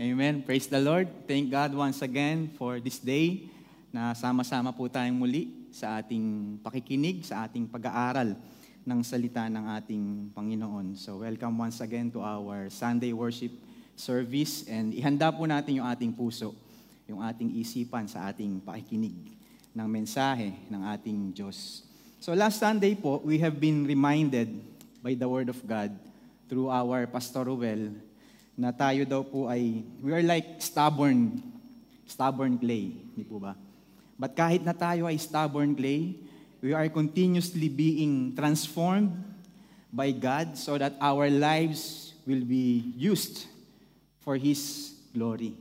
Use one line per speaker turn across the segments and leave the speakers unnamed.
Amen. Praise the Lord. Thank God once again for this day na sama-sama po tayong muli sa ating pakikinig, sa ating pag-aaral ng salita ng ating Panginoon. So welcome once again to our Sunday worship service and ihanda po natin yung ating puso, yung ating isipan sa ating pakikinig ng mensahe ng ating Diyos. So last Sunday po, we have been reminded by the Word of God through our Pastor Ruel na tayo daw po ay, we are like stubborn, stubborn clay, di po ba? But kahit na tayo ay stubborn clay, we are continuously being transformed by God so that our lives will be used for His glory.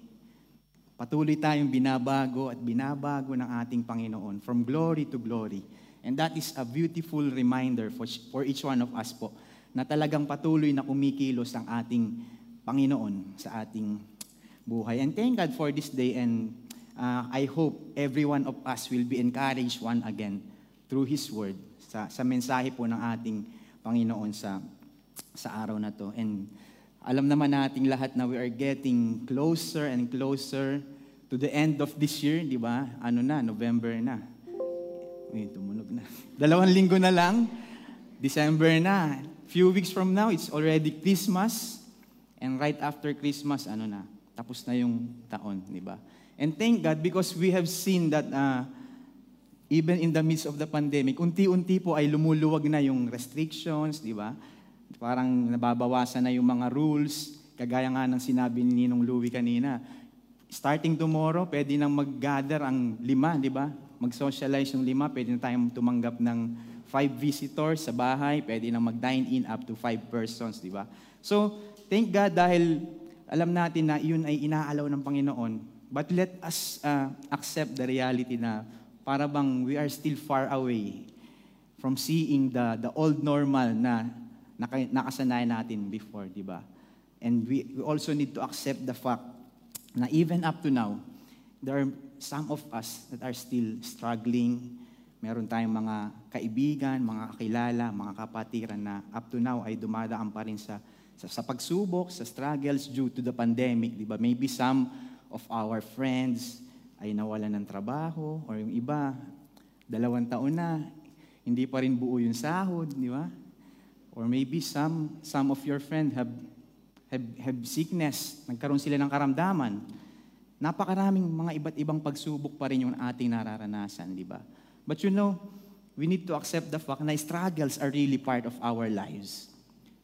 Patuloy tayong binabago at binabago ng ating Panginoon from glory to glory. And that is a beautiful reminder for, for each one of us po na talagang patuloy na kumikilos ang ating Panginoon sa ating buhay. And thank God for this day and uh, I hope every one of us will be encouraged one again through His Word sa, sa mensahe po ng ating Panginoon sa, sa araw na to. And alam naman nating lahat na we are getting closer and closer to the end of this year, di ba? Ano na, November na. Uy, tumunog na. Dalawang linggo na lang, December na. Few weeks from now, it's already Christmas. And right after Christmas, ano na, tapos na yung taon, di ba? And thank God because we have seen that uh, even in the midst of the pandemic, unti-unti po ay lumuluwag na yung restrictions, di ba? Parang nababawasan na yung mga rules, kagaya nga ng sinabi ni Ninong Louie kanina. Starting tomorrow, pwede nang mag-gather ang lima, di ba? Mag-socialize yung lima, pwede na tayong tumanggap ng five visitors sa bahay, pwede na mag-dine in up to five persons, di ba? So, thank God dahil alam natin na yun ay inaalaw ng Panginoon. But let us uh, accept the reality na para bang we are still far away from seeing the, the old normal na naka, nakasanayan natin before, di ba? And we, we also need to accept the fact na even up to now, there are some of us that are still struggling, Meron tayong mga kaibigan, mga kakilala, mga kapatiran na up to now ay dumadaan pa rin sa, sa, sa pagsubok, sa struggles due to the pandemic. Di ba? Maybe some of our friends ay nawalan ng trabaho or yung iba, dalawang taon na, hindi pa rin buo yung sahod, di ba? Or maybe some, some of your friends have, have, have sickness, nagkaroon sila ng karamdaman. Napakaraming mga iba't ibang pagsubok pa rin yung ating nararanasan, di ba? But you know, we need to accept the fact na struggles are really part of our lives.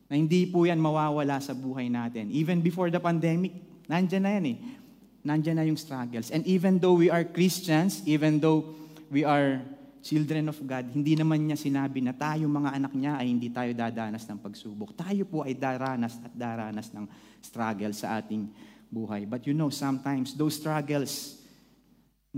Na hindi po yan mawawala sa buhay natin. Even before the pandemic, nandyan na yan eh. Nandyan na yung struggles. And even though we are Christians, even though we are children of God, hindi naman niya sinabi na tayo mga anak niya ay hindi tayo dadanas ng pagsubok. Tayo po ay daranas at daranas ng struggle sa ating buhay. But you know, sometimes those struggles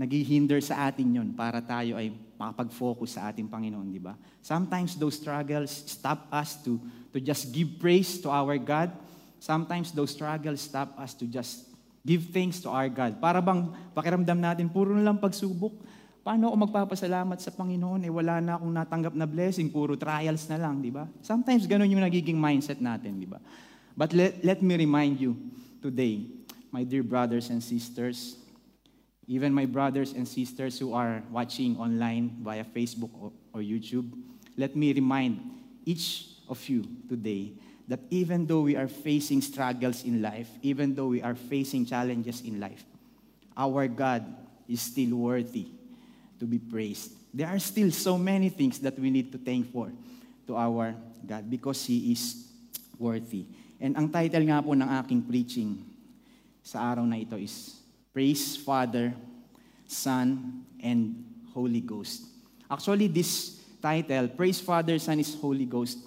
naghihinder sa atin yon para tayo ay makapag-focus sa ating Panginoon, di ba? Sometimes those struggles stop us to, to just give praise to our God. Sometimes those struggles stop us to just give thanks to our God. Para bang pakiramdam natin, puro na lang pagsubok. Paano ako magpapasalamat sa Panginoon? Eh wala na akong natanggap na blessing, puro trials na lang, di ba? Sometimes ganun yung nagiging mindset natin, di ba? But let, let me remind you today, my dear brothers and sisters, even my brothers and sisters who are watching online via Facebook or, or YouTube, let me remind each of you today that even though we are facing struggles in life, even though we are facing challenges in life, our God is still worthy to be praised. There are still so many things that we need to thank for to our God because He is worthy. And ang title nga po ng aking preaching sa araw na ito is Praise Father, Son, and Holy Ghost. Actually, this title, Praise Father, Son, is Holy Ghost,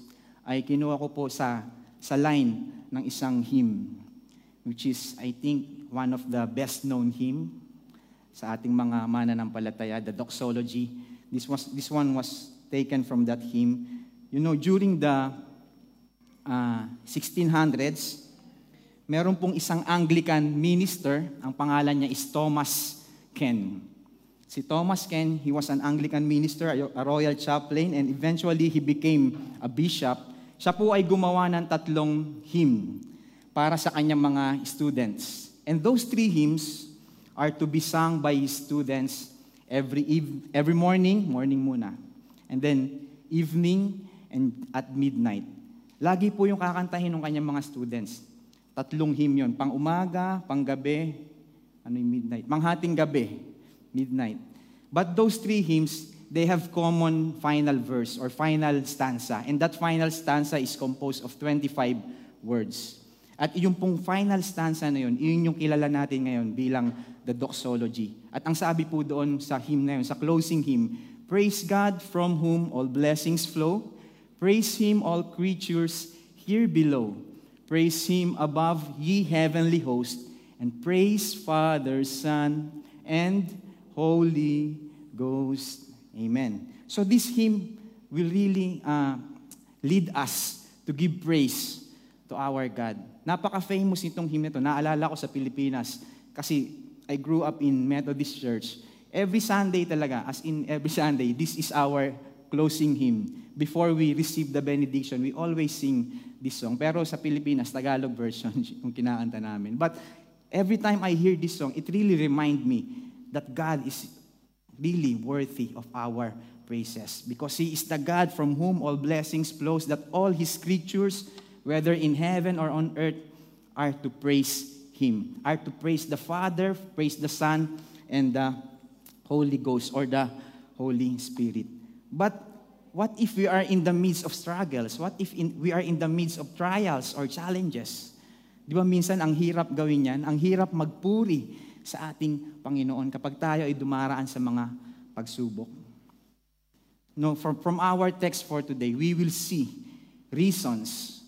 ay kinuha ko po sa, sa line ng isang hymn, which is, I think, one of the best-known hymn sa ating mga mananampalataya, the doxology. This, was, this one was taken from that hymn. You know, during the uh, 1600s, meron pong isang Anglican minister, ang pangalan niya is Thomas Ken. Si Thomas Ken, he was an Anglican minister, a royal chaplain, and eventually he became a bishop. Siya po ay gumawa ng tatlong hymn para sa kanyang mga students. And those three hymns are to be sung by his students every, eve- every morning, morning muna. And then evening and at midnight. Lagi po yung kakantahin ng kanyang mga students. Tatlong hymn yun. Pang umaga, pang gabi, ano yung midnight? Manghating gabi, midnight. But those three hymns, they have common final verse or final stanza. And that final stanza is composed of 25 words. At yung pong final stanza na yun, yun yung kilala natin ngayon bilang the doxology. At ang sabi po doon sa hymn na yun, sa closing hymn, Praise God from whom all blessings flow. Praise Him all creatures here below. Praise Him above ye heavenly host. And praise Father, Son, and Holy Ghost. Amen. So this hymn will really uh, lead us to give praise to our God. Napaka-famous itong hymn nito. Naalala ko sa Pilipinas kasi I grew up in Methodist Church. Every Sunday talaga, as in every Sunday, this is our closing hymn. Before we receive the benediction, we always sing this song. Pero sa Pilipinas, Tagalog version yung kinakanta namin. But every time I hear this song, it really remind me that God is really worthy of our praises because He is the God from whom all blessings flows, that all His creatures whether in heaven or on earth, are to praise Him, are to praise the Father, praise the Son, and the Holy Ghost or the Holy Spirit. But what if we are in the midst of struggles? What if in, we are in the midst of trials or challenges? Di ba minsan ang hirap gawin yan? Ang hirap magpuri sa ating Panginoon kapag tayo ay dumaraan sa mga pagsubok. No, from, from our text for today, we will see reasons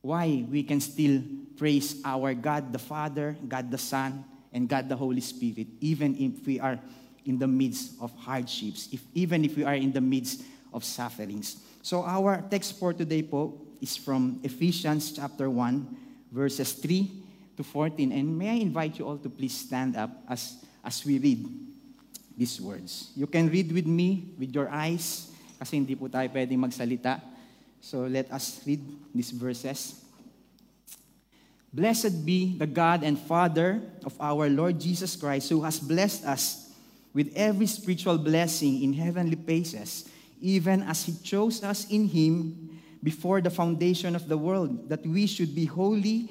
why we can still praise our God the Father, God the Son, and God the Holy Spirit, even if we are in the midst of hardships, if, even if we are in the midst of sufferings. So our text for today po is from Ephesians chapter 1, verses 3 to 14. And may I invite you all to please stand up as, as we read these words. You can read with me with your eyes kasi hindi po tayo pwedeng magsalita. So let us read these verses. Blessed be the God and Father of our Lord Jesus Christ, who has blessed us with every spiritual blessing in heavenly places, even as He chose us in Him before the foundation of the world, that we should be holy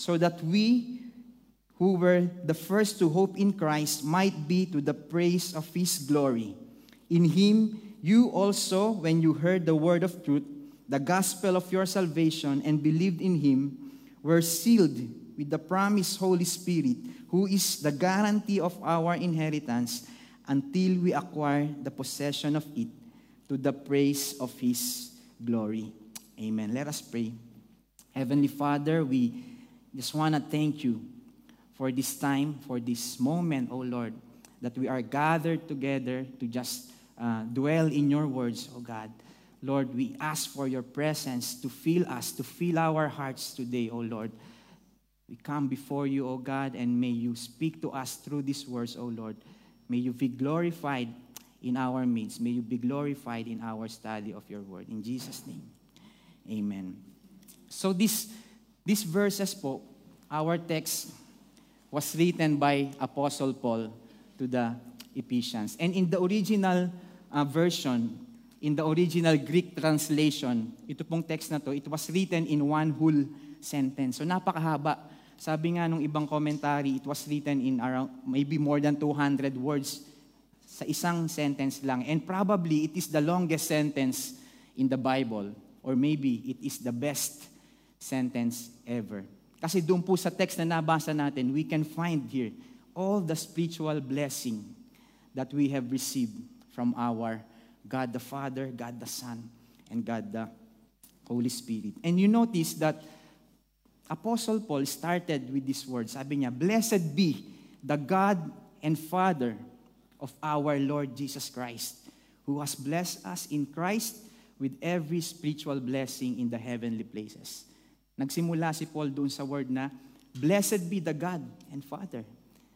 so that we, who were the first to hope in Christ, might be to the praise of His glory. In Him, you also, when you heard the word of truth, the gospel of your salvation, and believed in Him, were sealed with the promised Holy Spirit, who is the guarantee of our inheritance until we acquire the possession of it to the praise of His glory. Amen. Let us pray. Heavenly Father, we just want to thank you for this time, for this moment, O Lord, that we are gathered together to just uh, dwell in your words, O God. Lord, we ask for your presence to fill us, to fill our hearts today, O Lord. We come before you, O God, and may you speak to us through these words, O Lord. May you be glorified in our midst. May you be glorified in our study of your word. In Jesus' name, amen. So this, these verses po, our text was written by Apostle Paul to the Ephesians. And in the original uh, version, in the original Greek translation, ito pong text na to, it was written in one whole sentence. So napakahaba. Sabi nga nung ibang commentary, it was written in around maybe more than 200 words sa isang sentence lang. And probably it is the longest sentence in the Bible. Or maybe it is the best sentence ever. Kasi doon po sa text na nabasa natin, we can find here all the spiritual blessing that we have received from our God the Father, God the Son, and God the Holy Spirit. And you notice that Apostle Paul started with this word. Sabi niya, Blessed be the God and Father of our Lord Jesus Christ, who has blessed us in Christ with every spiritual blessing in the heavenly places. Nagsimula si Paul doon sa word na, Blessed be the God and Father.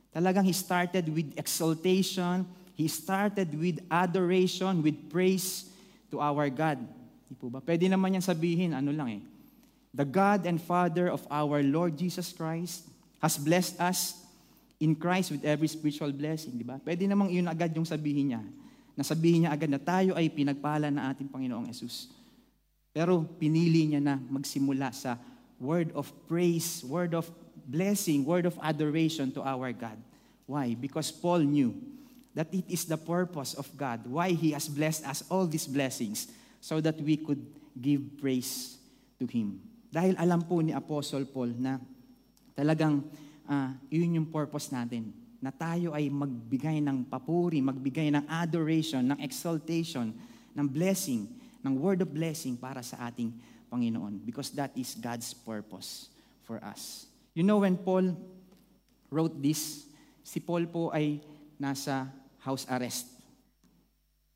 Talagang he started with exaltation, he started with adoration, with praise to our God. Di po ba? Pwede naman yan sabihin, ano lang eh, The God and Father of our Lord Jesus Christ has blessed us in Christ with every spiritual blessing, di ba? Pwede namang yun agad yung sabihin niya. Nasabihin niya agad na tayo ay pinagpala na ating Panginoong Yesus. Pero pinili niya na magsimula sa word of praise, word of blessing, word of adoration to our God. Why? Because Paul knew that it is the purpose of God why He has blessed us all these blessings so that we could give praise to Him. Dahil alam po ni Apostle Paul na talagang uh, yun yung purpose natin. Na tayo ay magbigay ng papuri, magbigay ng adoration, ng exaltation, ng blessing, ng word of blessing para sa ating Panginoon. Because that is God's purpose for us. You know, when Paul wrote this, si Paul po ay nasa house arrest.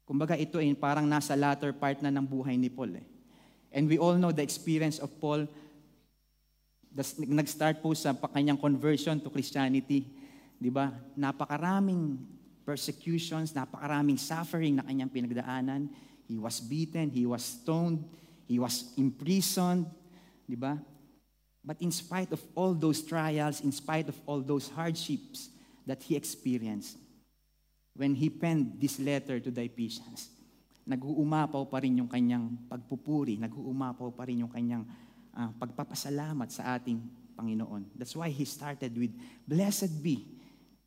Kumbaga ito ay parang nasa latter part na ng buhay ni Paul. Eh. And we all know the experience of Paul nag-start po sa kanyang conversion to Christianity. Di ba? Napakaraming persecutions, napakaraming suffering na kanyang pinagdaanan. He was beaten, he was stoned, he was imprisoned. Di ba? But in spite of all those trials, in spite of all those hardships that he experienced, when he penned this letter to the Ephesians, nag-uumapaw pa rin yung kanyang pagpupuri, nag-uumapaw pa rin yung kanyang uh, pagpapasalamat sa ating Panginoon. That's why he started with, Blessed be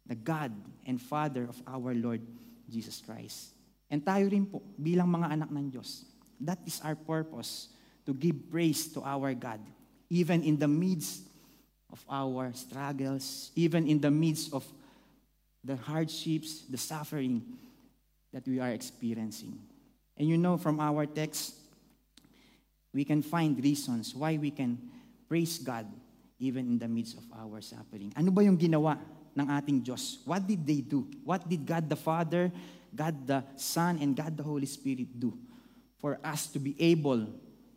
the God and Father of our Lord Jesus Christ. And tayo rin po, bilang mga anak ng Diyos, that is our purpose, to give praise to our God, even in the midst of our struggles, even in the midst of the hardships, the suffering that we are experiencing. And you know from our text, we can find reasons why we can praise God even in the midst of our suffering. Ano ba yung ginawa ng ating Diyos? What did they do? What did God the Father, God the Son, and God the Holy Spirit do for us to be able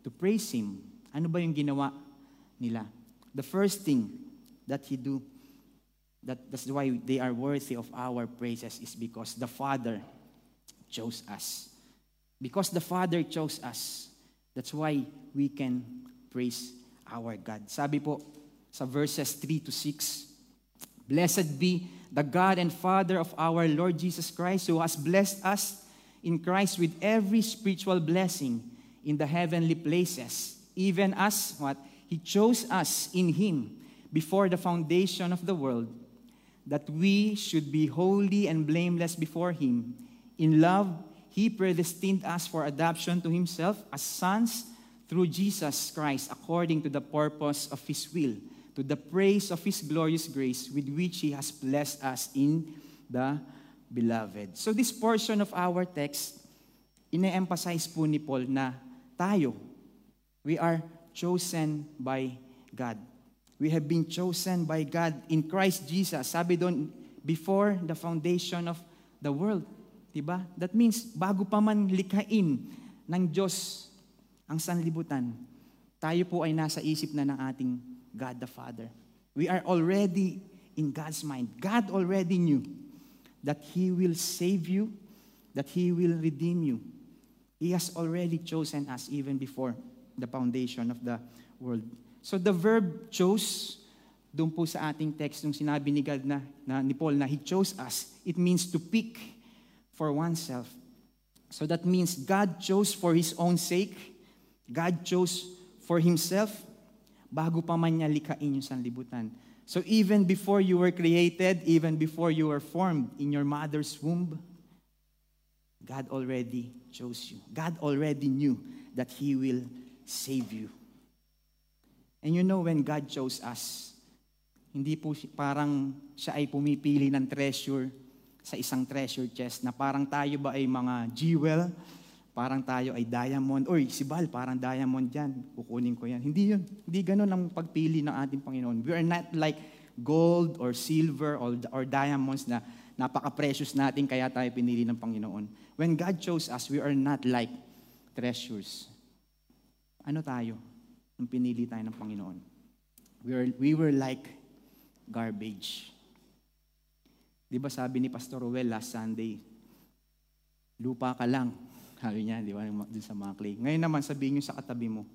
to praise Him? Ano ba yung ginawa nila? The first thing that He do, that, that's why they are worthy of our praises is because the Father chose us. Because the Father chose us, That's why we can praise our God. Sabi po sa verses 3 to 6, Blessed be the God and Father of our Lord Jesus Christ, who has blessed us in Christ with every spiritual blessing in the heavenly places, even as what He chose us in Him before the foundation of the world, that we should be holy and blameless before Him. In love, He predestined us for adoption to Himself as sons through Jesus Christ according to the purpose of His will, to the praise of His glorious grace with which He has blessed us in the beloved. So this portion of our text, ine-emphasize po ni Paul na tayo, we are chosen by God. We have been chosen by God in Christ Jesus. Sabi doon, before the foundation of the world. Diba? That means, bago pa man likhain ng Diyos ang sanlibutan, tayo po ay nasa isip na ng ating God the Father. We are already in God's mind. God already knew that He will save you, that He will redeem you. He has already chosen us even before the foundation of the world. So the verb chose, doon po sa ating text, nung sinabi ni God na, na ni Paul na He chose us, it means to pick for oneself. So that means God chose for His own sake, God chose for Himself, bago pa man niya likain yung sanlibutan. So even before you were created, even before you were formed in your mother's womb, God already chose you. God already knew that He will save you. And you know when God chose us, hindi po parang siya ay pumipili ng treasure sa isang treasure chest na parang tayo ba ay mga jewel, parang tayo ay diamond. Oy, si Bal, parang diamond yan. Kukunin ko yan. Hindi yun. Hindi ganun ang pagpili ng ating Panginoon. We are not like gold or silver or, or diamonds na napaka-precious natin kaya tayo pinili ng Panginoon. When God chose us, we are not like treasures. Ano tayo? nung pinili tayo ng Panginoon. We were, we were like garbage. Di ba sabi ni Pastor Ruel last Sunday, lupa ka lang. Sabi niya, di ba, dun sa mga clay. Ngayon naman, sabihin niyo sa katabi mo,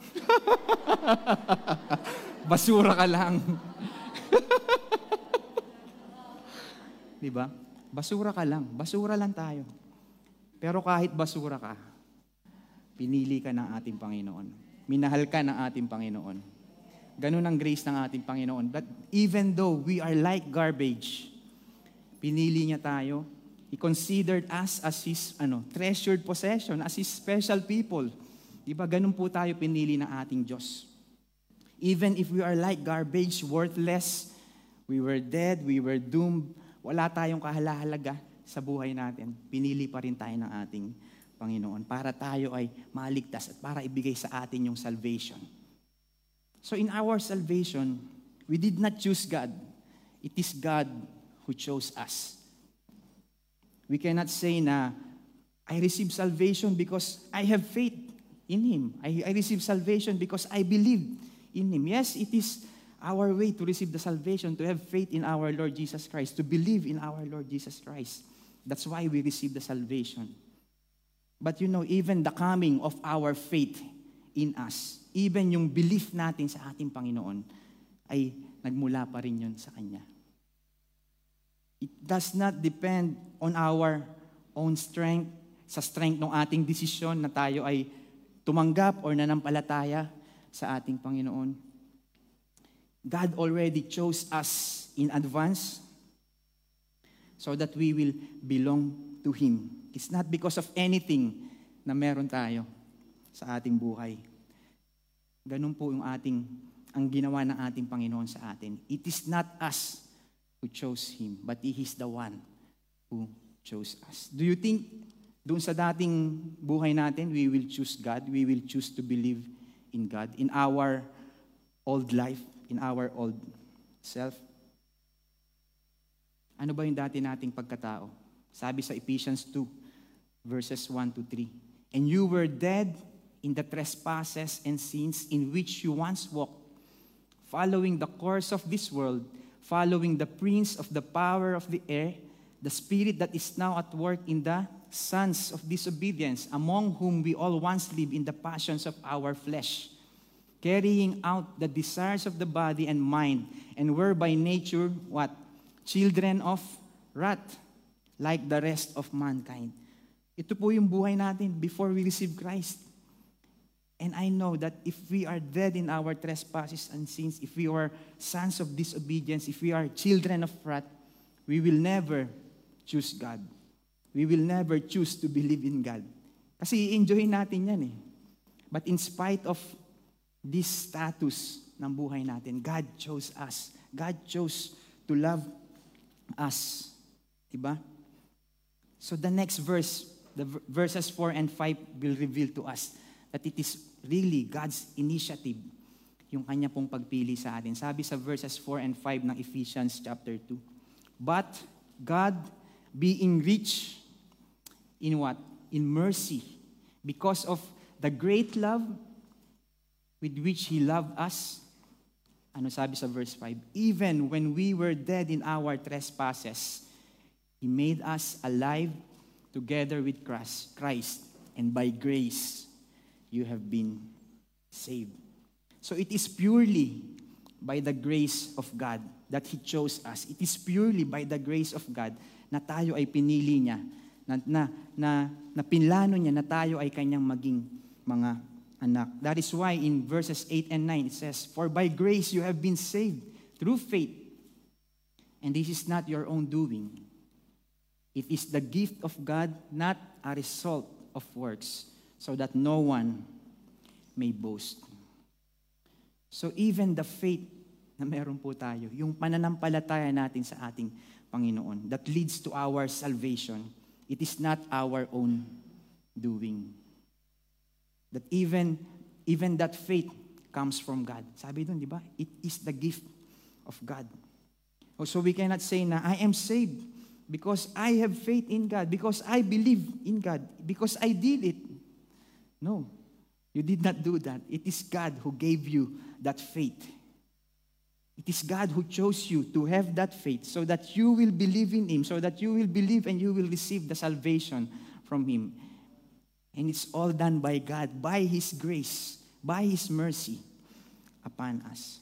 basura ka lang. di ba? Basura ka lang. Basura lang tayo. Pero kahit basura ka, pinili ka ng ating Panginoon minahal ka ng ating Panginoon. Ganun ang grace ng ating Panginoon. But even though we are like garbage, pinili niya tayo, He considered us as His ano, treasured possession, as His special people. Di ba? Ganun po tayo pinili ng ating Diyos. Even if we are like garbage, worthless, we were dead, we were doomed, wala tayong kahalahalaga sa buhay natin, pinili pa rin tayo ng ating Panginoon, para tayo ay maligtas at para ibigay sa atin yung salvation. So in our salvation, we did not choose God. It is God who chose us. We cannot say na, I received salvation because I have faith in Him. I, I received salvation because I believe in Him. Yes, it is our way to receive the salvation, to have faith in our Lord Jesus Christ, to believe in our Lord Jesus Christ. That's why we receive the salvation. But you know, even the coming of our faith in us, even yung belief natin sa ating Panginoon, ay nagmula pa rin yun sa Kanya. It does not depend on our own strength, sa strength ng ating desisyon na tayo ay tumanggap or nanampalataya sa ating Panginoon. God already chose us in advance so that we will belong to Him. It's not because of anything na meron tayo sa ating buhay. Ganun po yung ating, ang ginawa ng ating Panginoon sa atin. It is not us who chose Him, but He is the one who chose us. Do you think doon sa dating buhay natin, we will choose God? We will choose to believe in God in our old life, in our old self? Ano ba yung dati nating pagkatao? Sabi sa Ephesians 2, verses 1 to 3. And you were dead in the trespasses and sins in which you once walked, following the course of this world, following the prince of the power of the air, the spirit that is now at work in the sons of disobedience, among whom we all once lived in the passions of our flesh, carrying out the desires of the body and mind, and were by nature what? Children of wrath, like the rest of mankind. Ito po yung buhay natin before we receive Christ. And I know that if we are dead in our trespasses and sins, if we are sons of disobedience, if we are children of wrath, we will never choose God. We will never choose to believe in God. Kasi i-enjoy natin yan eh. But in spite of this status ng buhay natin, God chose us. God chose to love us. Diba? So the next verse, the verses 4 and 5 will reveal to us that it is really God's initiative yung kanya pong pagpili sa atin. Sabi sa verses 4 and 5 ng Ephesians chapter 2. But God being rich in what? In mercy because of the great love with which He loved us. Ano sabi sa verse 5? Even when we were dead in our trespasses, He made us alive together with Christ, and by grace you have been saved. So it is purely by the grace of God that He chose us. It is purely by the grace of God na tayo ay pinili niya, na, na, na, na pinlano niya na tayo ay kanyang maging mga anak. That is why in verses 8 and 9 it says, For by grace you have been saved through faith. And this is not your own doing. It is the gift of God, not a result of works, so that no one may boast. So even the faith na meron po tayo, yung pananampalataya natin sa ating Panginoon, that leads to our salvation, it is not our own doing. That even, even that faith comes from God. Sabi doon, di ba? It is the gift of God. Oh, so we cannot say na, I am saved because I have faith in God, because I believe in God, because I did it. No, you did not do that. It is God who gave you that faith. It is God who chose you to have that faith so that you will believe in Him, so that you will believe and you will receive the salvation from Him. And it's all done by God, by His grace, by His mercy upon us.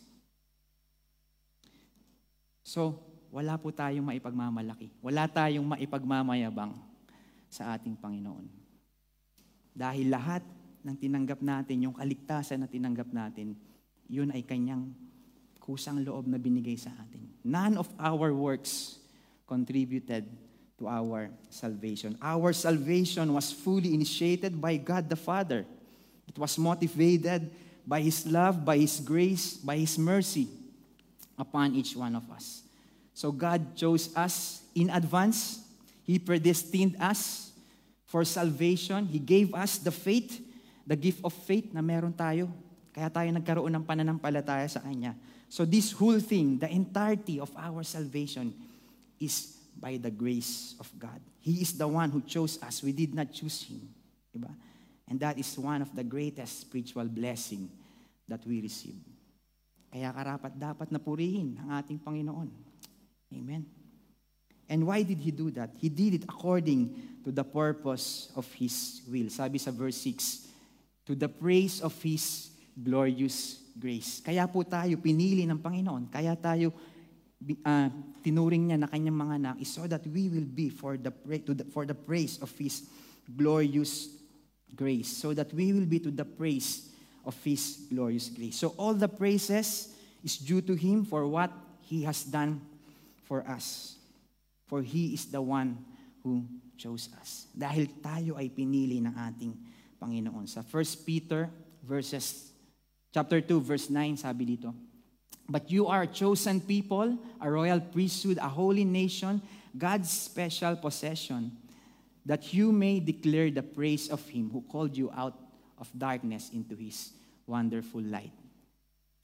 So, wala po tayong maipagmamalaki. Wala tayong maipagmamayabang sa ating Panginoon. Dahil lahat ng tinanggap natin, yung kaligtasan na tinanggap natin, yun ay kanyang kusang loob na binigay sa atin. None of our works contributed to our salvation. Our salvation was fully initiated by God the Father. It was motivated by His love, by His grace, by His mercy upon each one of us. So God chose us in advance. He predestined us for salvation. He gave us the faith, the gift of faith na meron tayo. Kaya tayo nagkaroon ng pananampalataya sa Kanya. So this whole thing, the entirety of our salvation is by the grace of God. He is the one who chose us. We did not choose Him. Diba? And that is one of the greatest spiritual blessing that we receive. Kaya karapat dapat na purihin ang ating Panginoon. Amen. And why did He do that? He did it according to the purpose of His will. Sabi sa verse 6, to the praise of His glorious grace. Kaya po tayo pinili ng Panginoon. Kaya tayo uh, tinuring niya na kanyang mga anak is so that we will be for the, to the, for the praise of His glorious grace. So that we will be to the praise of His glorious grace. So all the praises is due to Him for what He has done for us. For He is the one who chose us. Dahil tayo ay pinili ng ating Panginoon. Sa 1 Peter verses chapter 2 verse 9 sabi dito, But you are a chosen people, a royal priesthood, a holy nation, God's special possession, that you may declare the praise of Him who called you out of darkness into His wonderful light.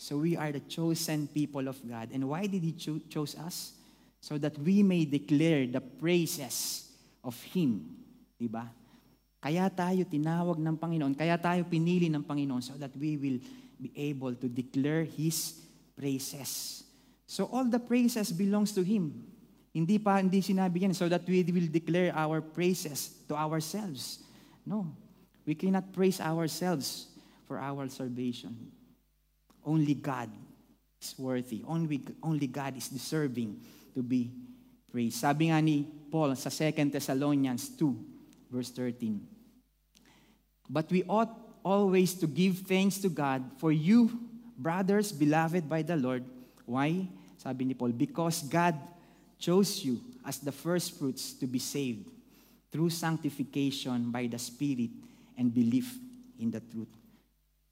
So we are the chosen people of God. And why did He cho- chose us? So that we may declare the praises of Him. Diba? Kaya tayo tinawag ng Panginoon, kaya tayo pinili ng Panginoon so that we will be able to declare His praises. So all the praises belongs to Him. Hindi pa, hindi sinabi yan, so that we will declare our praises to ourselves. No. We cannot praise ourselves for our salvation. Only God is worthy. Only, only God is deserving to be praised. Sabi nga ni Paul sa 2 Thessalonians 2, verse 13. But we ought always to give thanks to God for you, brothers, beloved by the Lord. Why? Sabi ni Paul, because God chose you as the first fruits to be saved through sanctification by the Spirit and belief in the truth.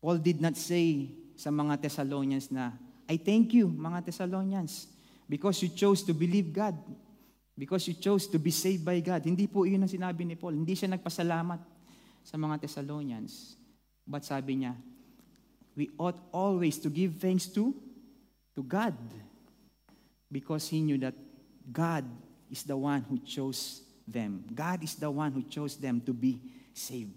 Paul did not say sa mga Thessalonians na, I thank you, mga Thessalonians, because you chose to believe God. Because you chose to be saved by God. Hindi po yun ang sinabi ni Paul. Hindi siya nagpasalamat sa mga Thessalonians. But sabi niya, we ought always to give thanks to, to God. Because he knew that God is the one who chose them. God is the one who chose them to be saved.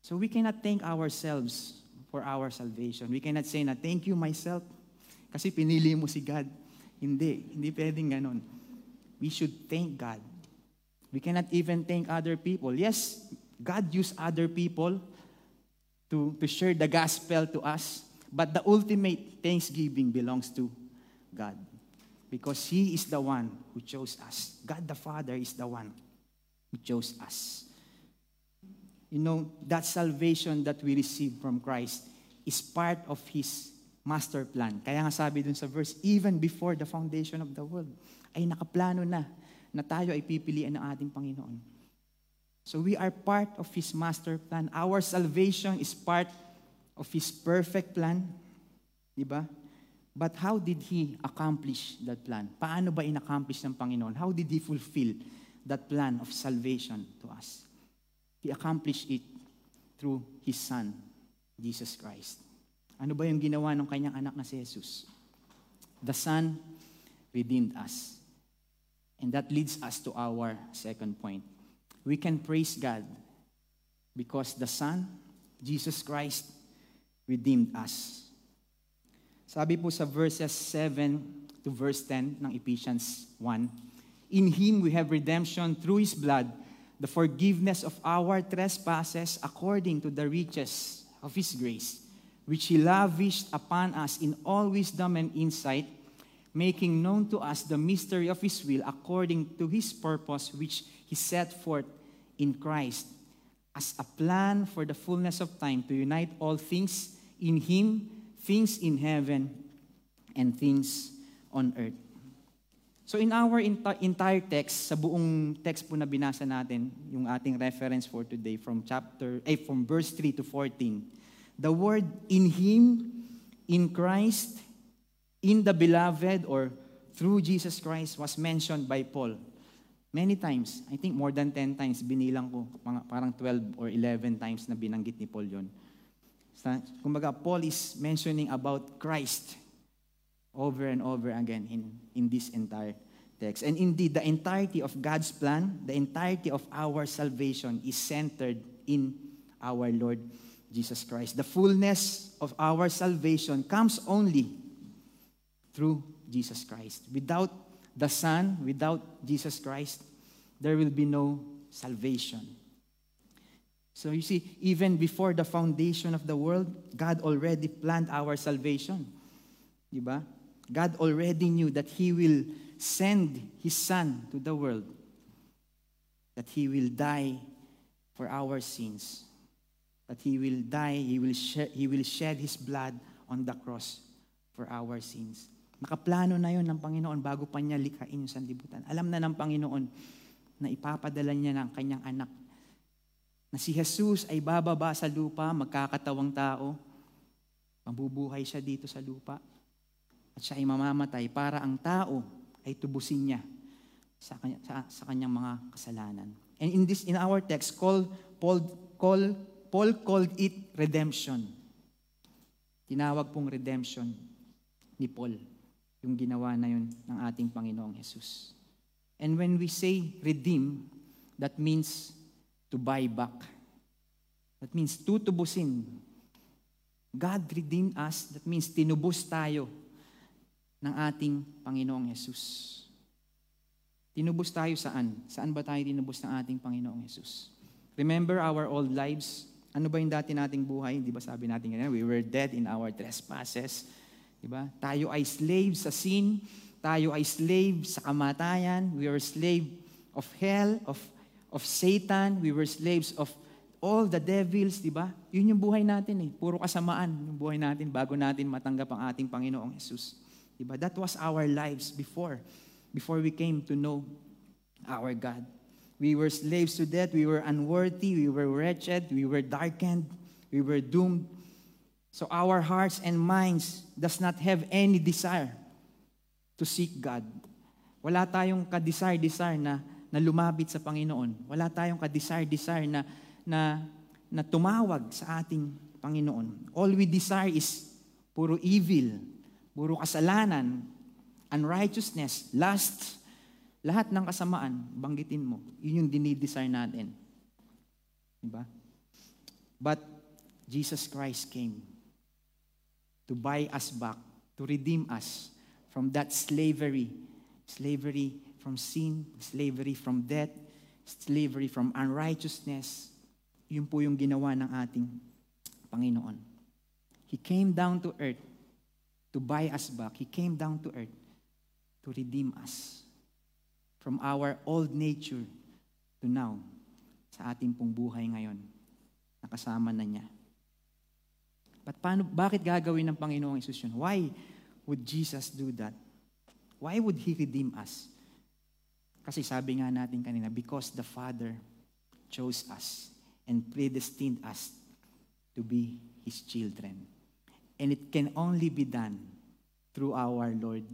So we cannot thank ourselves for our salvation. We cannot say na, thank you myself kasi pinili mo si God. Hindi, hindi pwedeng ganon. We should thank God. We cannot even thank other people. Yes, God used other people to, to share the gospel to us, but the ultimate thanksgiving belongs to God. Because He is the one who chose us. God the Father is the one who chose us. You know, that salvation that we receive from Christ is part of His master plan. Kaya nga sabi dun sa verse, even before the foundation of the world, ay nakaplano na na tayo ay pipiliin ng ating Panginoon. So we are part of His master plan. Our salvation is part of His perfect plan. Di ba? But how did He accomplish that plan? Paano ba in-accomplish ng Panginoon? How did He fulfill that plan of salvation to us? He accomplished it through His Son, Jesus Christ. Ano ba yung ginawa ng kanyang anak na si Jesus? The Son redeemed us. And that leads us to our second point. We can praise God because the Son, Jesus Christ, redeemed us. Sabi po sa verses 7 to verse 10 ng Ephesians 1, In Him we have redemption through His blood, the forgiveness of our trespasses according to the riches of His grace, which He lavished upon us in all wisdom and insight, making known to us the mystery of His will according to His purpose, which He set forth in Christ as a plan for the fullness of time to unite all things in Him, things in heaven and things on earth. So in our enti- entire text, sa buong text po na binasa natin, yung ating reference for today from chapter, eh, from verse 3 to 14, the word in Him, in Christ, in the beloved, or through Jesus Christ was mentioned by Paul. Many times, I think more than 10 times, binilang ko, mga, parang 12 or 11 times na binanggit ni Paul yon. Kumbaga, Paul is mentioning about Christ over and over again in, in this entire text. And indeed, the entirety of God's plan, the entirety of our salvation is centered in our Lord Jesus Christ. The fullness of our salvation comes only through Jesus Christ. Without the Son, without Jesus Christ, there will be no salvation. So you see, even before the foundation of the world, God already planned our salvation. Diba? God already knew that He will send His Son to the world, that He will die for our sins, that He will die, He will, shed, he will shed His blood on the cross for our sins. Nakaplano na yon ng Panginoon bago pa niya likhain yung sanlibutan. Alam na ng Panginoon na ipapadala niya ng kanyang anak na si Jesus ay bababa sa lupa, magkakatawang tao, mabubuhay siya dito sa lupa, at siya ay mamamatay para ang tao ay tubusin niya sa, kanya, sa, sa kanyang mga kasalanan. And in this in our text, call, Paul, call, Paul called it redemption. Tinawag pong redemption ni Paul yung ginawa na yun ng ating Panginoong Jesus. And when we say redeem, that means to buy back. That means tutubusin. God redeemed us. That means tinubos tayo ng ating Panginoong Yesus. Tinubos tayo saan? Saan ba tayo tinubos ng ating Panginoong Yesus? Remember our old lives? Ano ba yung dati nating buhay? Di ba sabi natin ganyan? We were dead in our trespasses. Di ba? Tayo ay slave sa sin. Tayo ay slave sa kamatayan. We were slave of hell, of of Satan, we were slaves of all the devils, di ba? Yun yung buhay natin eh. Puro kasamaan yung buhay natin bago natin matanggap ang ating Panginoong Jesus. Di ba? That was our lives before, before we came to know our God. We were slaves to death, we were unworthy, we were wretched, we were darkened, we were doomed. So our hearts and minds does not have any desire to seek God. Wala tayong ka-desire-desire na na lumapit sa Panginoon. Wala tayong ka-desire-desire na, na, na tumawag sa ating Panginoon. All we desire is puro evil, puro kasalanan, unrighteousness, lust, lahat ng kasamaan, banggitin mo. Yun yung dinidesire natin. Diba? But Jesus Christ came to buy us back, to redeem us from that slavery, slavery from sin, slavery from death, slavery from unrighteousness. Yun po yung ginawa ng ating Panginoon. He came down to earth to buy us back. He came down to earth to redeem us from our old nature to now sa ating pong buhay ngayon. Nakasama na niya. But paano, bakit gagawin ng Panginoong Isus yun? Why would Jesus do that? Why would He redeem us? Kasi sabi nga natin kanina, because the Father chose us and predestined us to be His children. And it can only be done through our Lord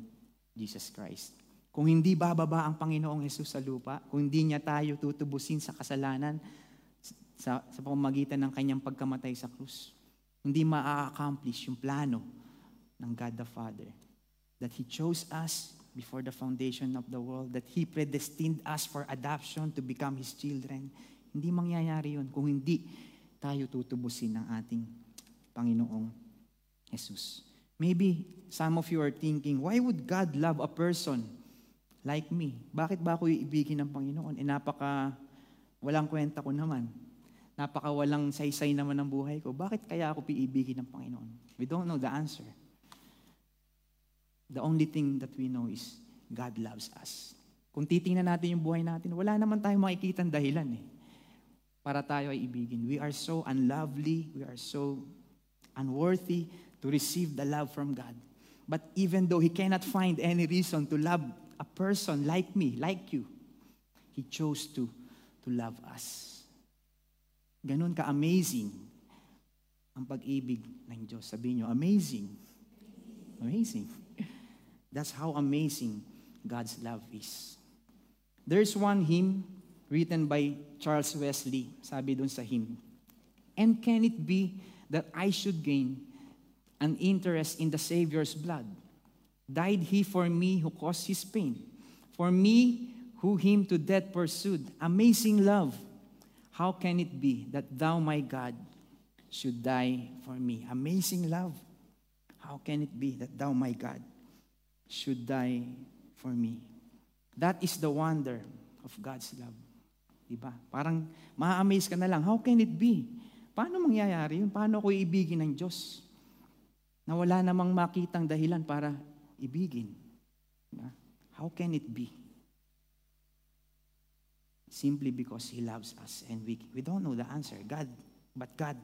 Jesus Christ. Kung hindi bababa ang Panginoong Yesus sa lupa, kung hindi niya tayo tutubusin sa kasalanan sa, sa pamamagitan ng kanyang pagkamatay sa krus, hindi maa-accomplish yung plano ng God the Father. That He chose us before the foundation of the world, that He predestined us for adoption to become His children. Hindi mangyayari yun kung hindi tayo tutubusin ng ating Panginoong Jesus. Maybe some of you are thinking, why would God love a person like me? Bakit ba ako iibigin ng Panginoon? Eh napaka walang kwenta ko naman. Napaka walang saysay naman ng buhay ko. Bakit kaya ako piibigin ng Panginoon? We don't know the answer. The only thing that we know is God loves us. Kung titingnan natin yung buhay natin, wala naman tayong makikita dahilan eh. Para tayo ay ibigin. We are so unlovely, we are so unworthy to receive the love from God. But even though He cannot find any reason to love a person like me, like you, He chose to, to love us. Ganun ka-amazing ang pag-ibig ng Diyos. Sabihin nyo, amazing. Amazing. That's how amazing God's love is. There's one hymn written by Charles Wesley, sabi dun sa hymn, And can it be that I should gain an interest in the Savior's blood? Died he for me who caused his pain? For me who him to death pursued? Amazing love! How can it be that thou, my God, should die for me? Amazing love! How can it be that thou, my God, should die for me. That is the wonder of God's love. Diba? Parang ma-amaze ka na lang, how can it be? Paano mangyayari yun? Paano ko ibigin ng Diyos? Na wala namang makitang dahilan para ibigin. Diba? How can it be? Simply because He loves us and we, we don't know the answer. God, but God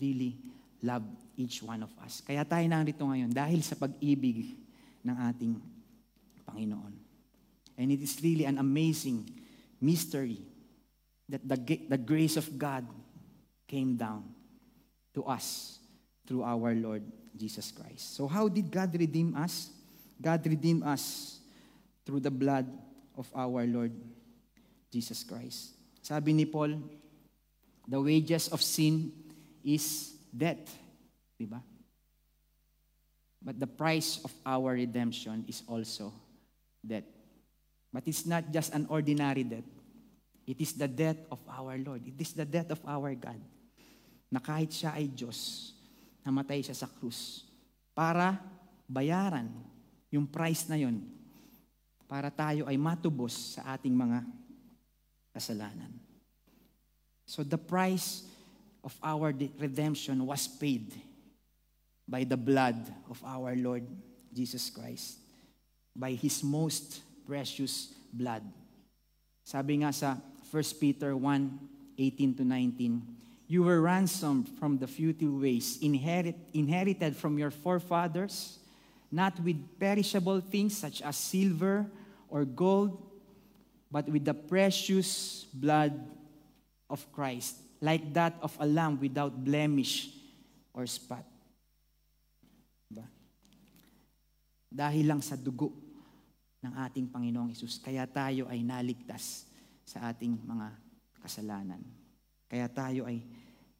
really loved each one of us. Kaya tayo narito ngayon dahil sa pag-ibig ng ating Panginoon. And it is really an amazing mystery that the, the grace of God came down to us through our Lord Jesus Christ. So how did God redeem us? God redeemed us through the blood of our Lord Jesus Christ. Sabi ni Paul, the wages of sin is death. Diba? But the price of our redemption is also death. But it's not just an ordinary death. It is the death of our Lord. It is the death of our God. Na kahit siya ay Diyos, namatay siya sa krus para bayaran yung price na yon para tayo ay matubos sa ating mga kasalanan. So the price of our redemption was paid by the blood of our Lord Jesus Christ, by His most precious blood. Sabi nga sa 1 Peter 1, 18 to 19, You were ransomed from the futile ways inherit, inherited from your forefathers, not with perishable things such as silver or gold, but with the precious blood of Christ, like that of a lamb without blemish or spot. Dahil lang sa dugo ng ating Panginoong Isus, kaya tayo ay naligtas sa ating mga kasalanan. Kaya tayo ay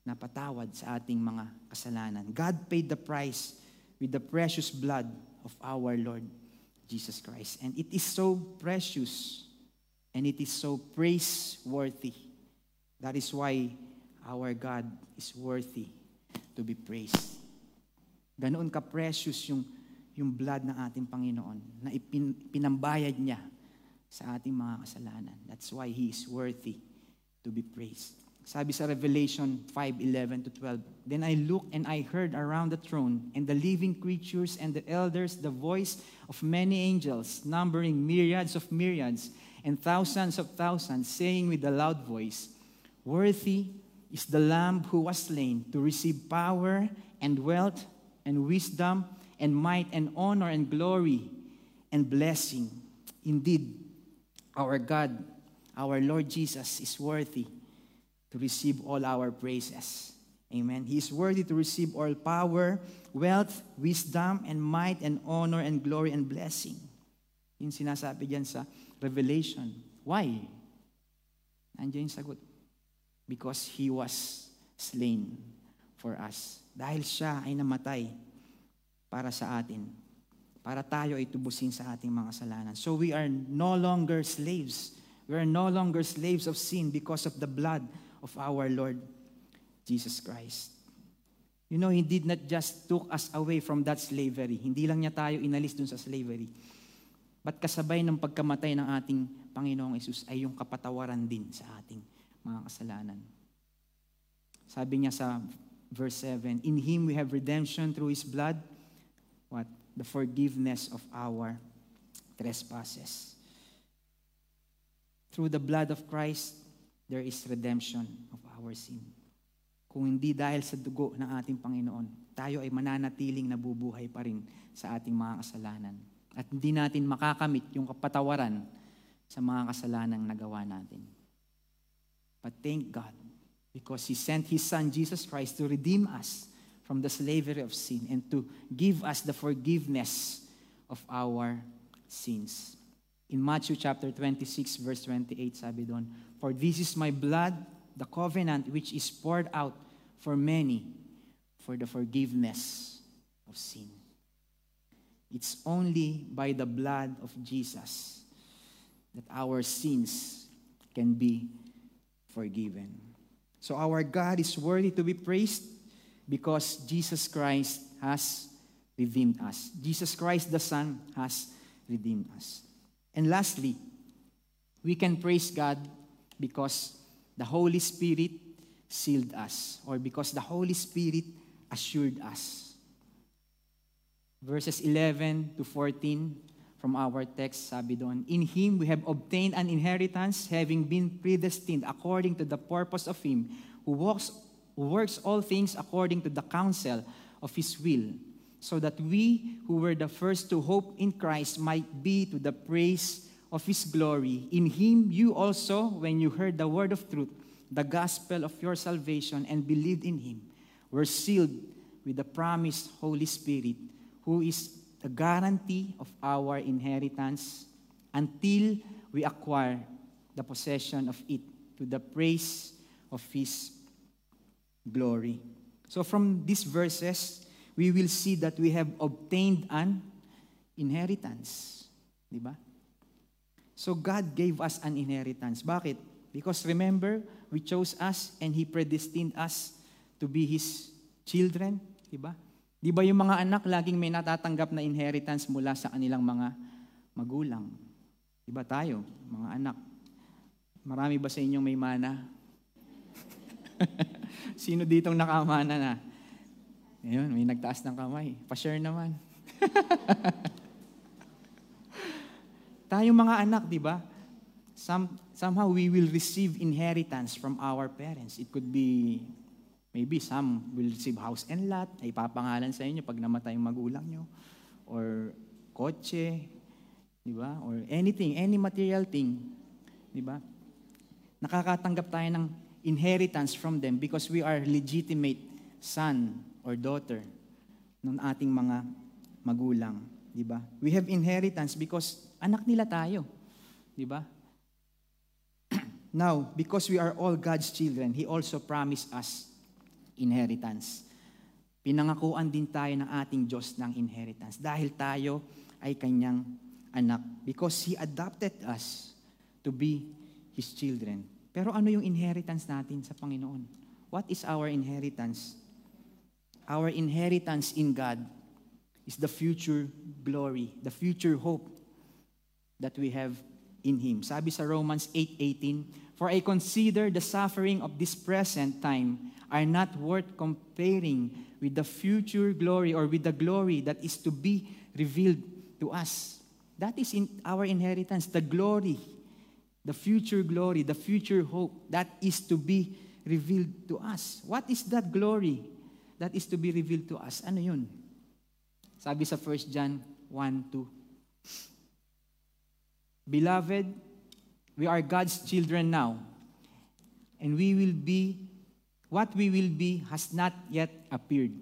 napatawad sa ating mga kasalanan. God paid the price with the precious blood of our Lord Jesus Christ. And it is so precious and it is so praiseworthy. That is why our God is worthy to be praised. Ganoon ka-precious yung yung blood ng ating Panginoon na ipin, pinambayad niya sa ating mga kasalanan. That's why He is worthy to be praised. Sabi sa Revelation 5:11 to 12, Then I looked and I heard around the throne and the living creatures and the elders the voice of many angels, numbering myriads of myriads and thousands of thousands, saying with a loud voice, Worthy is the Lamb who was slain to receive power and wealth and wisdom and might and honor and glory and blessing. Indeed, our God, our Lord Jesus is worthy to receive all our praises. Amen. He is worthy to receive all power, wealth, wisdom, and might, and honor, and glory, and blessing. Yung sinasabi diyan sa Revelation. Why? Andiyan yung sagot. Because He was slain for us. Dahil Siya ay namatay para sa atin. Para tayo ay tubusin sa ating mga kasalanan. So we are no longer slaves. We are no longer slaves of sin because of the blood of our Lord Jesus Christ. You know, He did not just took us away from that slavery. Hindi lang niya tayo inalis dun sa slavery. But kasabay ng pagkamatay ng ating Panginoong Isus ay yung kapatawaran din sa ating mga kasalanan. Sabi niya sa verse 7, In Him we have redemption through His blood. What? The forgiveness of our trespasses. Through the blood of Christ, there is redemption of our sin. Kung hindi dahil sa dugo ng ating Panginoon, tayo ay mananatiling nabubuhay pa rin sa ating mga kasalanan. At hindi natin makakamit yung kapatawaran sa mga kasalanang nagawa natin. But thank God, because He sent His Son, Jesus Christ, to redeem us from the slavery of sin and to give us the forgiveness of our sins. In Matthew chapter 26, verse 28, sabi doon, For this is my blood the covenant which is poured out for many for the forgiveness of sin. It's only by the blood of Jesus that our sins can be forgiven. So our God is worthy to be praised because Jesus Christ has redeemed us. Jesus Christ the Son has redeemed us. And lastly, we can praise God because the Holy Spirit sealed us, or because the Holy Spirit assured us. Verses 11 to 14 from our text, sabi doon, In Him we have obtained an inheritance, having been predestined according to the purpose of Him who works, who works all things according to the counsel of His will, so that we who were the first to hope in Christ might be to the praise of His glory. In Him you also, when you heard the word of truth, the gospel of your salvation, and believed in Him, were sealed with the promised Holy Spirit, who is the guarantee of our inheritance until we acquire the possession of it to the praise of His glory. So, from these verses, we will see that we have obtained an inheritance. Di ba? So God gave us an inheritance. Bakit? Because remember, we chose us and He predestined us to be His children. Di ba? Di ba yung mga anak laging may natatanggap na inheritance mula sa kanilang mga magulang? Di ba tayo, mga anak? Marami ba sa inyong may mana? Sino ditong nakamana na? Ayun, may nagtaas ng kamay. Pa-share naman. Tayong mga anak, di ba? Some, somehow we will receive inheritance from our parents. It could be, maybe some will receive house and lot, ay papangalan sa inyo pag namatay yung magulang nyo. Or kotse, di ba? Or anything, any material thing, di ba? Nakakatanggap tayo ng inheritance from them because we are legitimate son or daughter ng ating mga magulang, di ba? We have inheritance because Anak nila tayo. Di ba? Now, because we are all God's children, He also promised us inheritance. Pinangakuan din tayo ng ating Diyos ng inheritance dahil tayo ay kanyang anak. Because He adopted us to be His children. Pero ano yung inheritance natin sa Panginoon? What is our inheritance? Our inheritance in God is the future glory, the future hope that we have in Him. Sabi sa Romans 8.18, For I consider the suffering of this present time are not worth comparing with the future glory or with the glory that is to be revealed to us. That is in our inheritance, the glory, the future glory, the future hope that is to be revealed to us. What is that glory that is to be revealed to us? Ano yun? Sabi sa 1 John 1, 2. Beloved, We are God's children now. And we will be, what we will be has not yet appeared.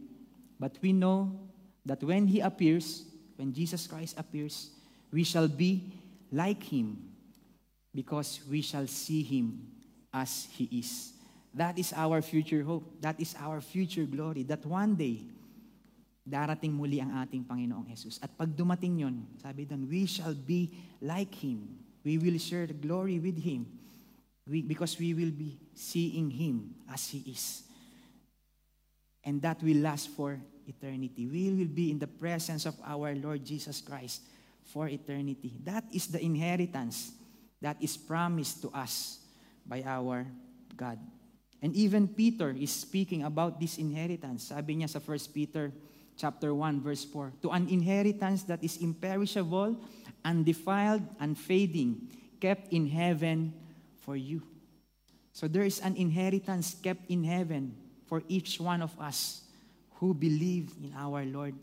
But we know that when He appears, when Jesus Christ appears, we shall be like Him because we shall see Him as He is. That is our future hope. That is our future glory. That one day, darating muli ang ating Panginoong Jesus. At pag dumating yon, sabi doon, we shall be like Him. We will share the glory with Him we, because we will be seeing Him as He is. And that will last for eternity. We will be in the presence of our Lord Jesus Christ for eternity. That is the inheritance that is promised to us by our God. And even Peter is speaking about this inheritance. Sabi niya sa 1 Peter chapter 1 verse 4, to an inheritance that is imperishable, undefiled, unfading, kept in heaven for you. So there is an inheritance kept in heaven for each one of us who believe in our Lord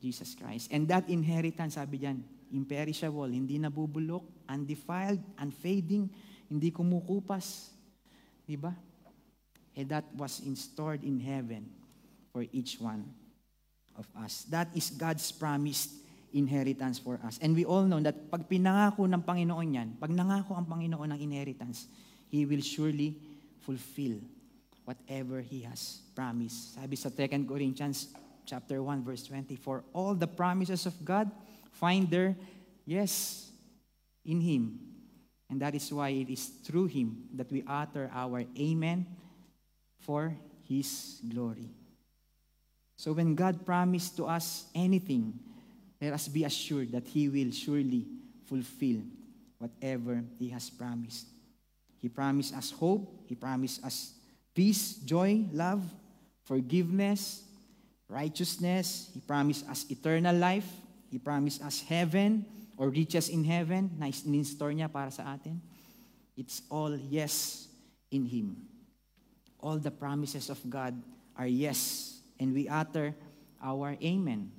Jesus Christ. And that inheritance, sabi diyan, imperishable, hindi nabubulok, undefiled, unfading, hindi kumukupas. Di ba? And that was installed in heaven for each one of us. That is God's promised inheritance for us. And we all know that pag pinangako ng Panginoon yan, pag nangako ang Panginoon ng inheritance, He will surely fulfill whatever He has promised. Sabi sa 2 Corinthians chapter 1 verse 20, For all the promises of God find their yes in Him. And that is why it is through Him that we utter our Amen for His glory. So when God promised to us anything, let us be assured that He will surely fulfill whatever He has promised. He promised us hope, He promised us peace, joy, love, forgiveness, righteousness. He promised us eternal life. He promised us heaven or riches in heaven na in-store niya para sa atin. It's all yes in Him. All the promises of God are yes, and we utter our amen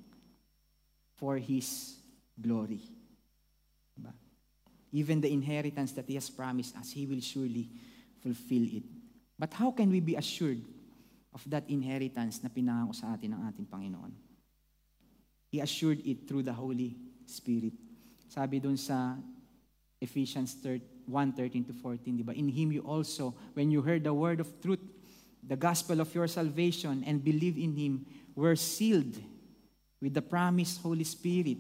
for His glory. Diba? Even the inheritance that He has promised us, He will surely fulfill it. But how can we be assured of that inheritance na pinangako sa atin ng ating Panginoon? He assured it through the Holy Spirit. Sabi dun sa Ephesians 1:13 to 14, di ba? In him you also when you heard the word of truth, the gospel of your salvation and believe in him were sealed with the promised Holy Spirit,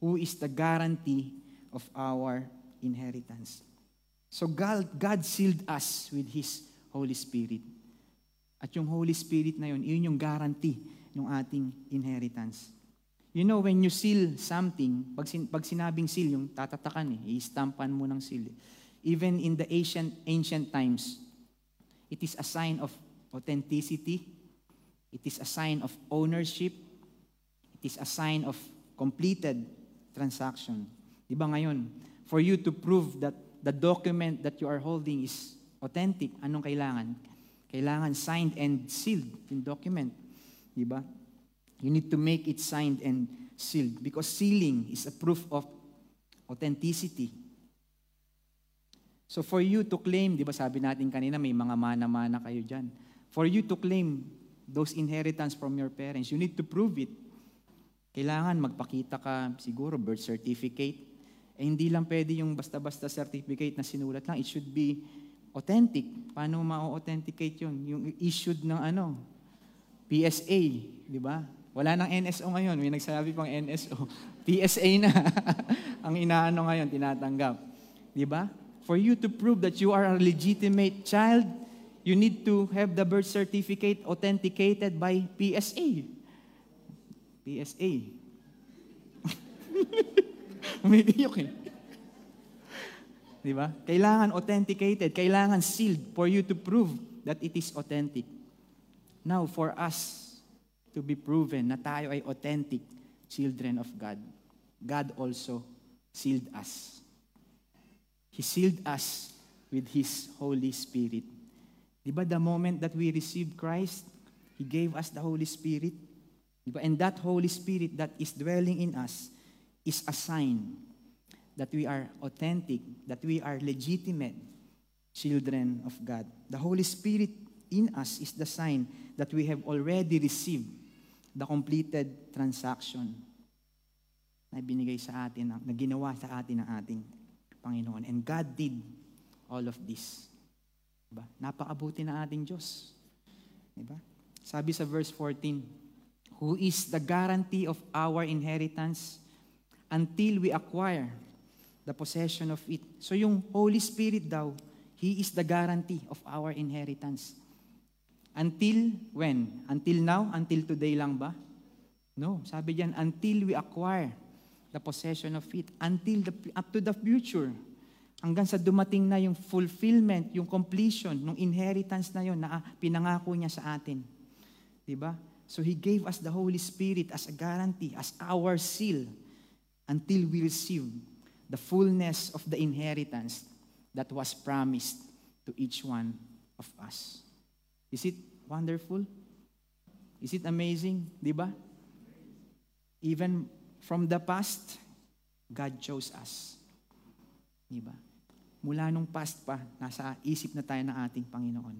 who is the guarantee of our inheritance. So God, God sealed us with His Holy Spirit. At yung Holy Spirit na yun, yun yung guarantee ng ating inheritance. You know, when you seal something, pag, sin, pag sinabing seal, yung tatatakan eh, i-stampan mo ng seal. Even in the ancient, ancient times, it is a sign of authenticity. It is a sign of ownership. It is a sign of completed transaction. Di ba ngayon, for you to prove that the document that you are holding is authentic, anong kailangan? Kailangan signed and sealed yung document. Di ba? You need to make it signed and sealed because sealing is a proof of authenticity. So for you to claim, di ba sabi natin kanina, may mga mana-mana kayo dyan. For you to claim those inheritance from your parents, you need to prove it. Kailangan magpakita ka, siguro, birth certificate. Eh, hindi lang pwede yung basta-basta certificate na sinulat lang. It should be authentic. Paano ma-authenticate yun? Yung issued ng ano, PSA, di ba? Wala nang NSO ngayon. May nagsabi pang NSO. PSA na. Ang inaano ngayon, tinatanggap. Di ba? For you to prove that you are a legitimate child, you need to have the birth certificate authenticated by PSA. PSA. Umiiyak eh. Di ba? Kailangan authenticated, kailangan sealed for you to prove that it is authentic. Now, for us to be proven na tayo ay authentic children of God, God also sealed us. He sealed us with His Holy Spirit. Di ba the moment that we received Christ, He gave us the Holy Spirit? Di ba? And that Holy Spirit that is dwelling in us is a sign that we are authentic, that we are legitimate children of God. The Holy Spirit in us is the sign that we have already received the completed transaction na binigay sa atin, na ginawa sa atin ng ating Panginoon. And God did all of this. Diba? Napakabuti na ating Diyos. Diba? Sabi sa verse 14, Who is the guarantee of our inheritance until we acquire the possession of it. So yung Holy Spirit daw, He is the guarantee of our inheritance. Until when? Until now? Until today lang ba? No. Sabi diyan, until we acquire the possession of it. Until the, up to the future. Hanggang sa dumating na yung fulfillment, yung completion, ng inheritance na yun na pinangako niya sa atin. Diba? So He gave us the Holy Spirit as a guarantee, as our seal, until we receive the fullness of the inheritance that was promised to each one of us. Is it wonderful? Is it amazing? Di ba? Even from the past, God chose us. Di ba? Mula nung past pa, nasa isip na tayo ng ating Panginoon.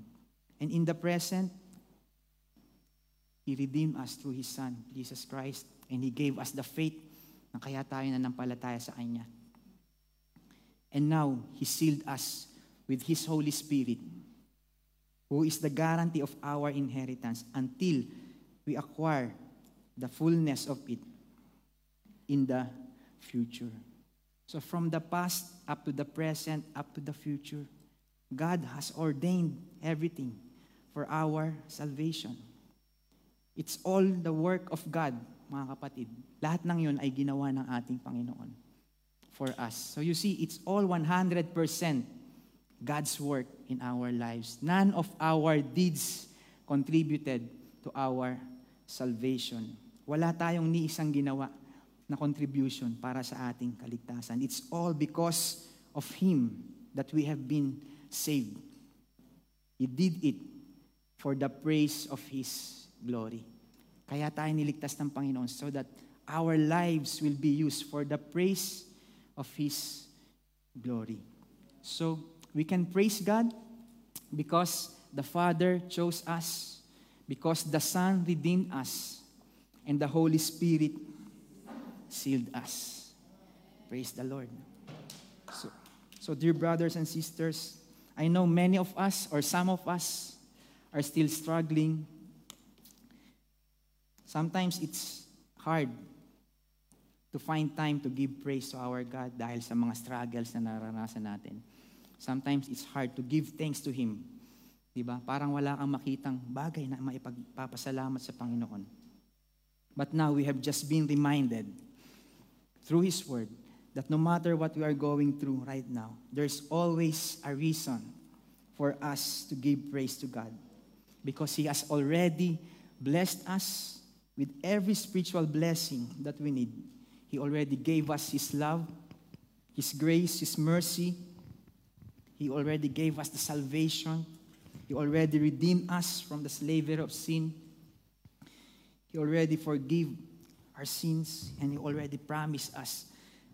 And in the present, He redeemed us through His Son, Jesus Christ, and He gave us the faith na kaya tayo nanampalataya sa Kanya. And now, He sealed us with His Holy Spirit, who is the guarantee of our inheritance until we acquire the fullness of it in the future. So from the past up to the present, up to the future, God has ordained everything for our salvation. It's all the work of God, mga kapatid. Lahat ng yun ay ginawa ng ating Panginoon for us. So you see, it's all 100% God's work in our lives. None of our deeds contributed to our salvation. Wala tayong ni isang ginawa na contribution para sa ating kaligtasan. It's all because of Him that we have been saved. He did it for the praise of His glory. Kaya tayo niligtas ng Panginoon so that our lives will be used for the praise of His glory. So, we can praise God because the Father chose us, because the Son redeemed us, and the Holy Spirit sealed us. Praise the Lord. So, so dear brothers and sisters, I know many of us or some of us are still struggling Sometimes it's hard to find time to give praise to our God dahil sa mga struggles na naranasan natin. Sometimes it's hard to give thanks to Him. Diba? Parang wala kang makitang bagay na maipagpapasalamat sa Panginoon. But now we have just been reminded through His Word that no matter what we are going through right now, there's always a reason for us to give praise to God. Because He has already blessed us with every spiritual blessing that we need. He already gave us His love, His grace, His mercy. He already gave us the salvation. He already redeemed us from the slavery of sin. He already forgave our sins, and He already promised us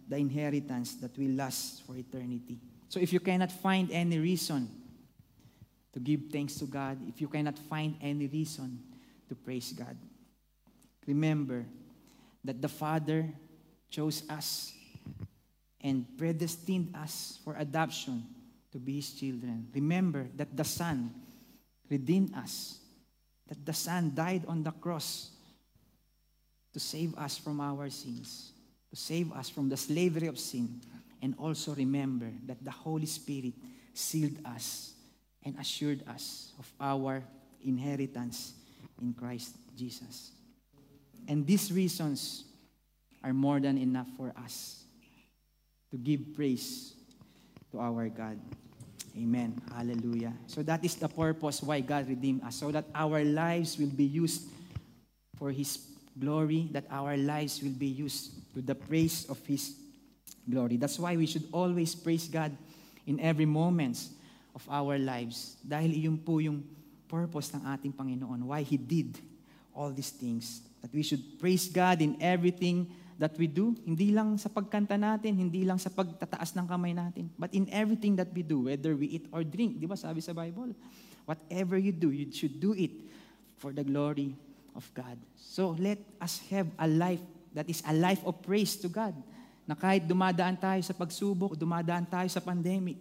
the inheritance that will last for eternity. So if you cannot find any reason to give thanks to God, if you cannot find any reason to praise God, remember that the Father chose us and predestined us for adoption to be His children. Remember that the Son redeemed us, that the Son died on the cross to save us from our sins, to save us from the slavery of sin. And also remember that the Holy Spirit sealed us and assured us of our inheritance in Christ Jesus. And these reasons are more than enough for us to give praise to our God. Amen. Hallelujah. So that is the purpose why God redeemed us, so that our lives will be used for His glory, that our lives will be used to the praise of His glory. That's why we should always praise God in every moment of our lives. Dahil iyon po yung purpose ng ating Panginoon, why He did all these things that we should praise God in everything that we do, hindi lang sa pagkanta natin, hindi lang sa pagtataas ng kamay natin, but in everything that we do, whether we eat or drink, di ba sabi sa Bible? Whatever you do, you should do it for the glory of God. So let us have a life that is a life of praise to God. Na kahit dumadaan tayo sa pagsubok, dumadaan tayo sa pandemic,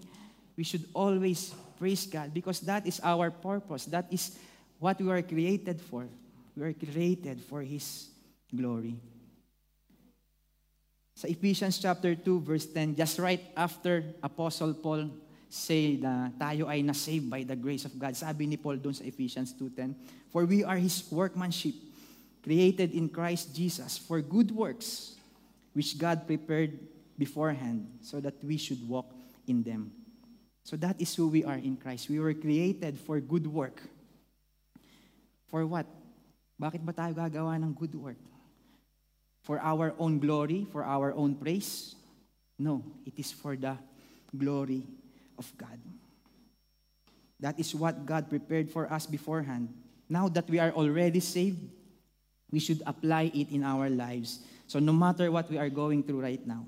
we should always praise God because that is our purpose. That is what we were created for. We were created for His glory. Sa Ephesians chapter 2 verse 10, just right after Apostle Paul say na tayo ay na-save by the grace of God. Sabi ni Paul doon sa Ephesians 2.10, For we are His workmanship, created in Christ Jesus for good works, which God prepared beforehand so that we should walk in them. So that is who we are in Christ. We were created for good work. For what? Bakit ba tayo gagawa ng good work? for our own glory, for our own praise. No, it is for the glory of God. That is what God prepared for us beforehand. Now that we are already saved, we should apply it in our lives. So no matter what we are going through right now,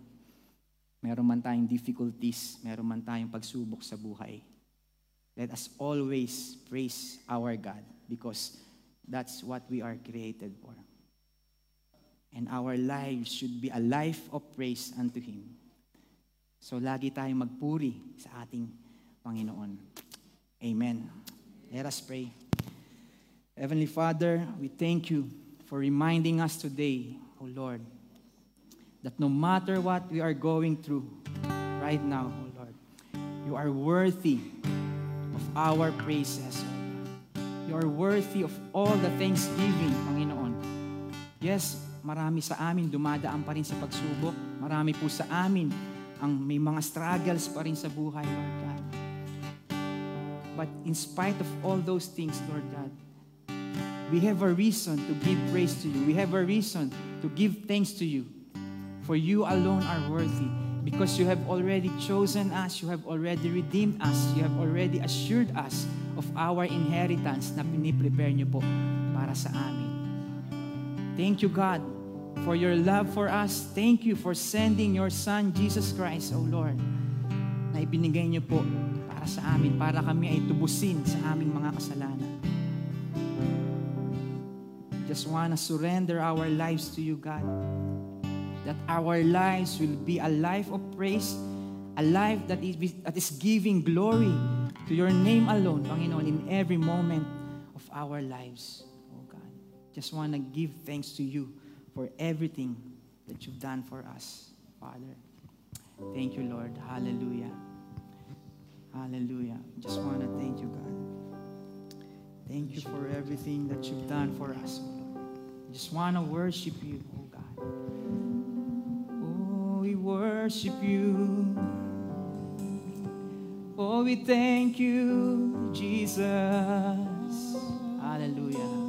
meron man tayong difficulties, meron man tayong pagsubok sa buhay, let us always praise our God because that's what we are created for and our lives should be a life of praise unto Him. So lagi tayong magpuri sa ating Panginoon. Amen. Let us pray. Heavenly Father, we thank you for reminding us today, O Lord, that no matter what we are going through right now, O Lord, you are worthy of our praises. You are worthy of all the thanksgiving, Panginoon. Yes, marami sa amin dumadaan pa rin sa pagsubok. Marami po sa amin ang may mga struggles pa rin sa buhay, Lord God. But in spite of all those things, Lord God, we have a reason to give praise to you. We have a reason to give thanks to you. For you alone are worthy. Because you have already chosen us, you have already redeemed us, you have already assured us of our inheritance na piniprepare niyo po para sa amin. Thank you, God, for your love for us. Thank you for sending your Son, Jesus Christ, O Lord, na ibinigay niyo po para sa amin, para kami ay tubusin sa aming mga kasalanan. Just want to surrender our lives to you, God. That our lives will be a life of praise, a life that is, that is giving glory to your name alone, Panginoon, in every moment of our lives. Oh God, just want to give thanks to you for everything that you've done for us, Father. Thank you, Lord. Hallelujah. Hallelujah. Just want to thank you, God. Thank you for everything that you've done for us. Just want to worship you, oh God. Oh, we worship you. Oh, we thank you, Jesus. Hallelujah.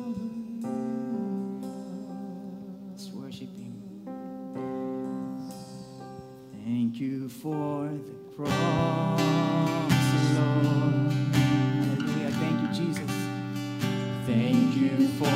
For the cross, Lord. Hallelujah. Thank you, Jesus. Thank you for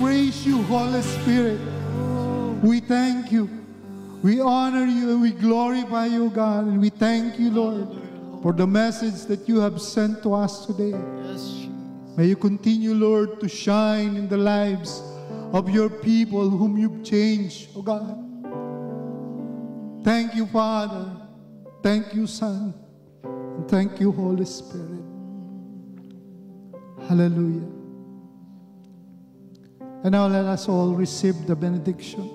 praise you, Holy
Spirit. We thank you. We honor you and we glorify you, God. And we thank you, Lord, for the message that you have sent to us today. May you continue, Lord, to shine in the lives of your people whom you've changed, oh God. Thank you, Father. Thank you, Son. And thank you, Holy Spirit. Hallelujah. And now let us all receive the benediction.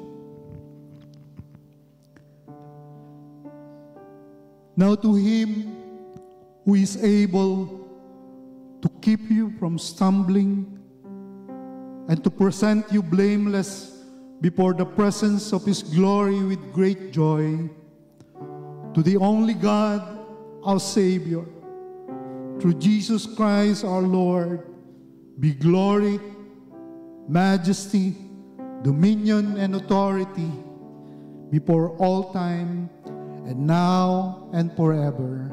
Now to him who is able to keep you from stumbling and to present you blameless before the presence of his glory with great joy, to the only God, our Savior, through Jesus Christ our Lord, be glory, majesty, dominion, and authority before all time and now and forever.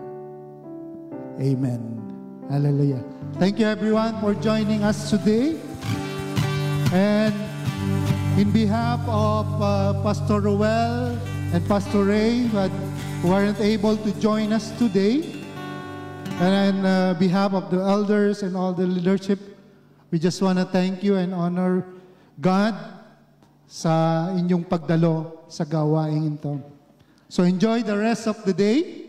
Amen. Hallelujah. Thank you everyone for joining us today. And in behalf of uh, Pastor Roel and Pastor Ray who, aren't able to join us today, and on uh, behalf of the elders and all the leadership, we just want to thank you and honor God sa inyong pagdalo sa gawaing ito. So enjoy the rest of the day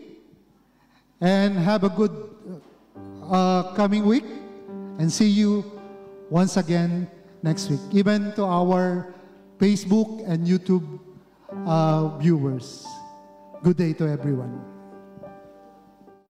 and have a good uh, coming week and see you once again next week. Even to our Facebook and YouTube uh, viewers. Good day to everyone.